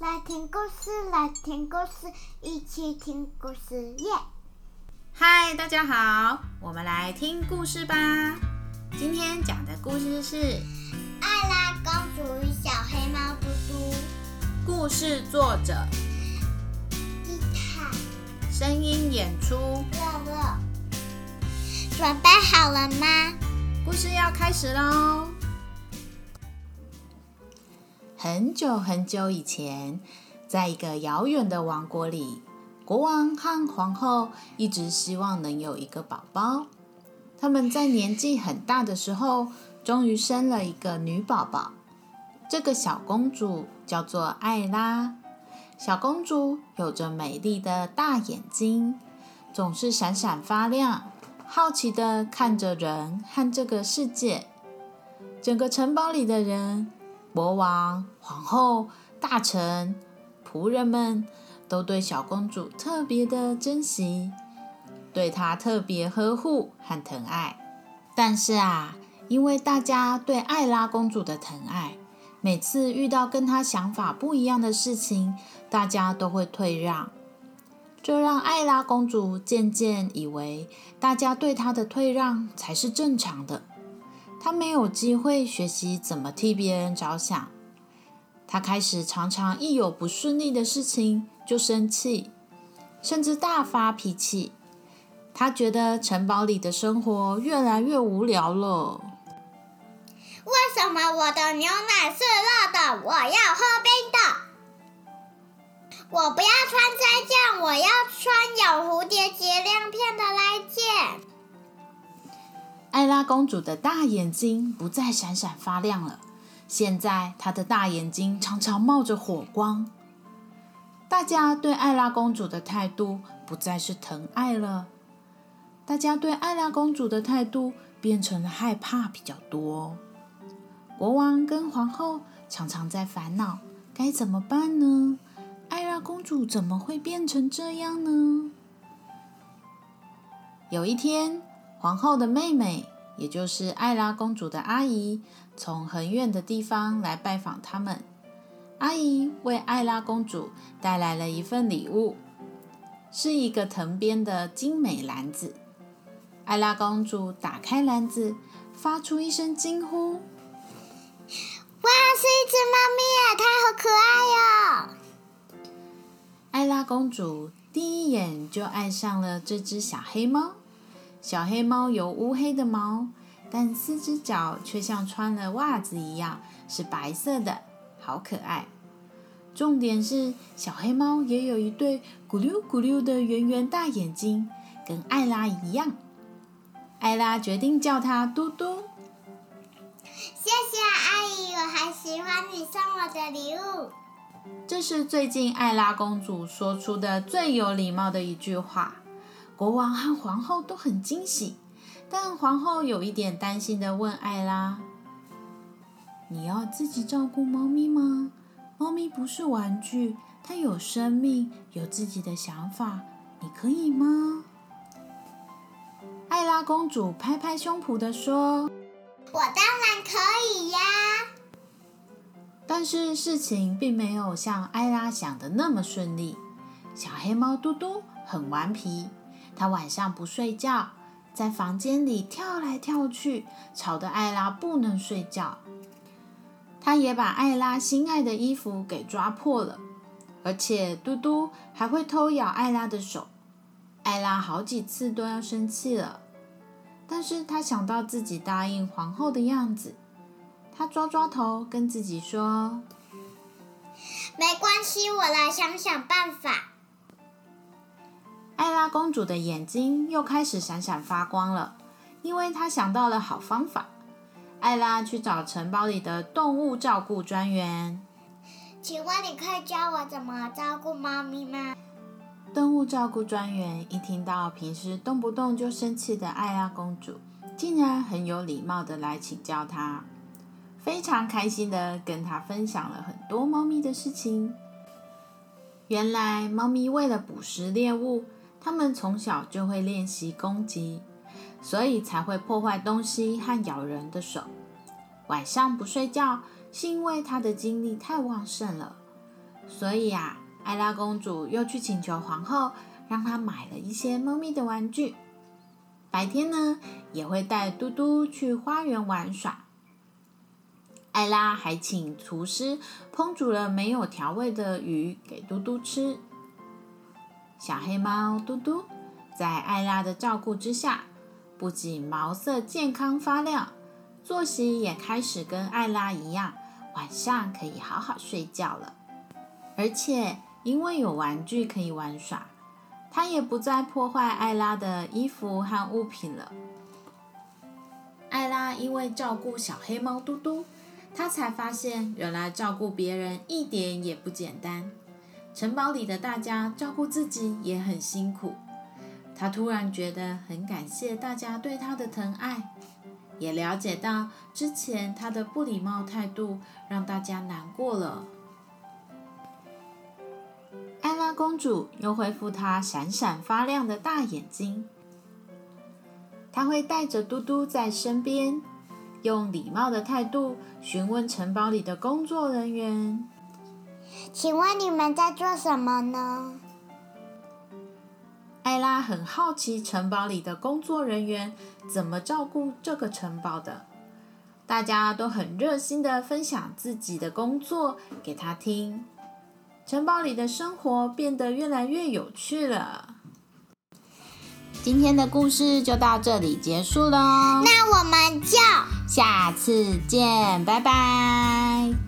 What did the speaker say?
来听故事，来听故事，一起听故事耶！嗨，大家好，我们来听故事吧。今天讲的故事是《艾拉公主与小黑猫嘟嘟》。故事作者伊塔声音演出。乐乐，准备好了吗？故事要开始喽！很久很久以前，在一个遥远的王国里，国王和皇后一直希望能有一个宝宝。他们在年纪很大的时候，终于生了一个女宝宝。这个小公主叫做艾拉。小公主有着美丽的大眼睛，总是闪闪发亮，好奇地看着人和这个世界。整个城堡里的人。国王、皇后、大臣、仆人们都对小公主特别的珍惜，对她特别呵护和疼爱。但是啊，因为大家对艾拉公主的疼爱，每次遇到跟她想法不一样的事情，大家都会退让。这让艾拉公主渐渐以为，大家对她的退让才是正常的。他没有机会学习怎么替别人着想，他开始常常一有不顺利的事情就生气，甚至大发脾气。他觉得城堡里的生活越来越无聊了。为什么我的牛奶是热的？我要喝冰的。我不要穿这件，我要穿有蝴蝶结亮片的那件。艾拉公主的大眼睛不再闪闪发亮了，现在她的大眼睛常常冒着火光。大家对艾拉公主的态度不再是疼爱了，大家对艾拉公主的态度变成了害怕比较多。国王跟皇后常常在烦恼，该怎么办呢？艾拉公主怎么会变成这样呢？有一天。皇后的妹妹，也就是艾拉公主的阿姨，从很远的地方来拜访他们。阿姨为艾拉公主带来了一份礼物，是一个藤编的精美篮子。艾拉公主打开篮子，发出一声惊呼：“哇，是一只猫咪啊！它好可爱哟！”艾拉公主第一眼就爱上了这只小黑猫。小黑猫有乌黑的毛，但四只脚却像穿了袜子一样，是白色的，好可爱。重点是，小黑猫也有一对咕溜咕溜的圆圆大眼睛，跟艾拉一样。艾拉决定叫它嘟嘟。谢谢阿姨，我还喜欢你送我的礼物。这是最近艾拉公主说出的最有礼貌的一句话。国王和皇后都很惊喜，但皇后有一点担心的问艾拉：“你要自己照顾猫咪吗？猫咪不是玩具，它有生命，有自己的想法，你可以吗？”艾拉公主拍拍胸脯的说：“我当然可以呀。”但是事情并没有像艾拉想的那么顺利。小黑猫嘟嘟很顽皮。他晚上不睡觉，在房间里跳来跳去，吵得艾拉不能睡觉。他也把艾拉心爱的衣服给抓破了，而且嘟嘟还会偷咬艾拉的手。艾拉好几次都要生气了，但是他想到自己答应皇后的样子，他抓抓头，跟自己说：“没关系，我来想想办法。”艾拉公主的眼睛又开始闪闪发光了，因为她想到了好方法。艾拉去找城堡里的动物照顾专员，请问你可以教我怎么照顾猫咪吗？动物照顾专员一听到平时动不动就生气的艾拉公主，竟然很有礼貌的来请教她，非常开心的跟她分享了很多猫咪的事情。原来，猫咪为了捕食猎物。他们从小就会练习攻击，所以才会破坏东西和咬人的手。晚上不睡觉，是因为他的精力太旺盛了。所以啊，艾拉公主又去请求皇后，让她买了一些猫咪的玩具。白天呢，也会带嘟嘟去花园玩耍。艾拉还请厨师烹煮了没有调味的鱼给嘟嘟吃。小黑猫嘟嘟在艾拉的照顾之下，不仅毛色健康发亮，作息也开始跟艾拉一样，晚上可以好好睡觉了。而且因为有玩具可以玩耍，它也不再破坏艾拉的衣服和物品了。艾拉因为照顾小黑猫嘟嘟。他才发现，原来照顾别人一点也不简单。城堡里的大家照顾自己也很辛苦。他突然觉得很感谢大家对他的疼爱，也了解到之前他的不礼貌态度让大家难过了。艾拉公主又恢复她闪闪发亮的大眼睛。她会带着嘟嘟在身边。用礼貌的态度询问城堡里的工作人员：“请问你们在做什么呢？”艾拉很好奇城堡里的工作人员怎么照顾这个城堡的。大家都很热心的分享自己的工作给他听，城堡里的生活变得越来越有趣了。今天的故事就到这里结束喽，那我们就下次见，拜拜。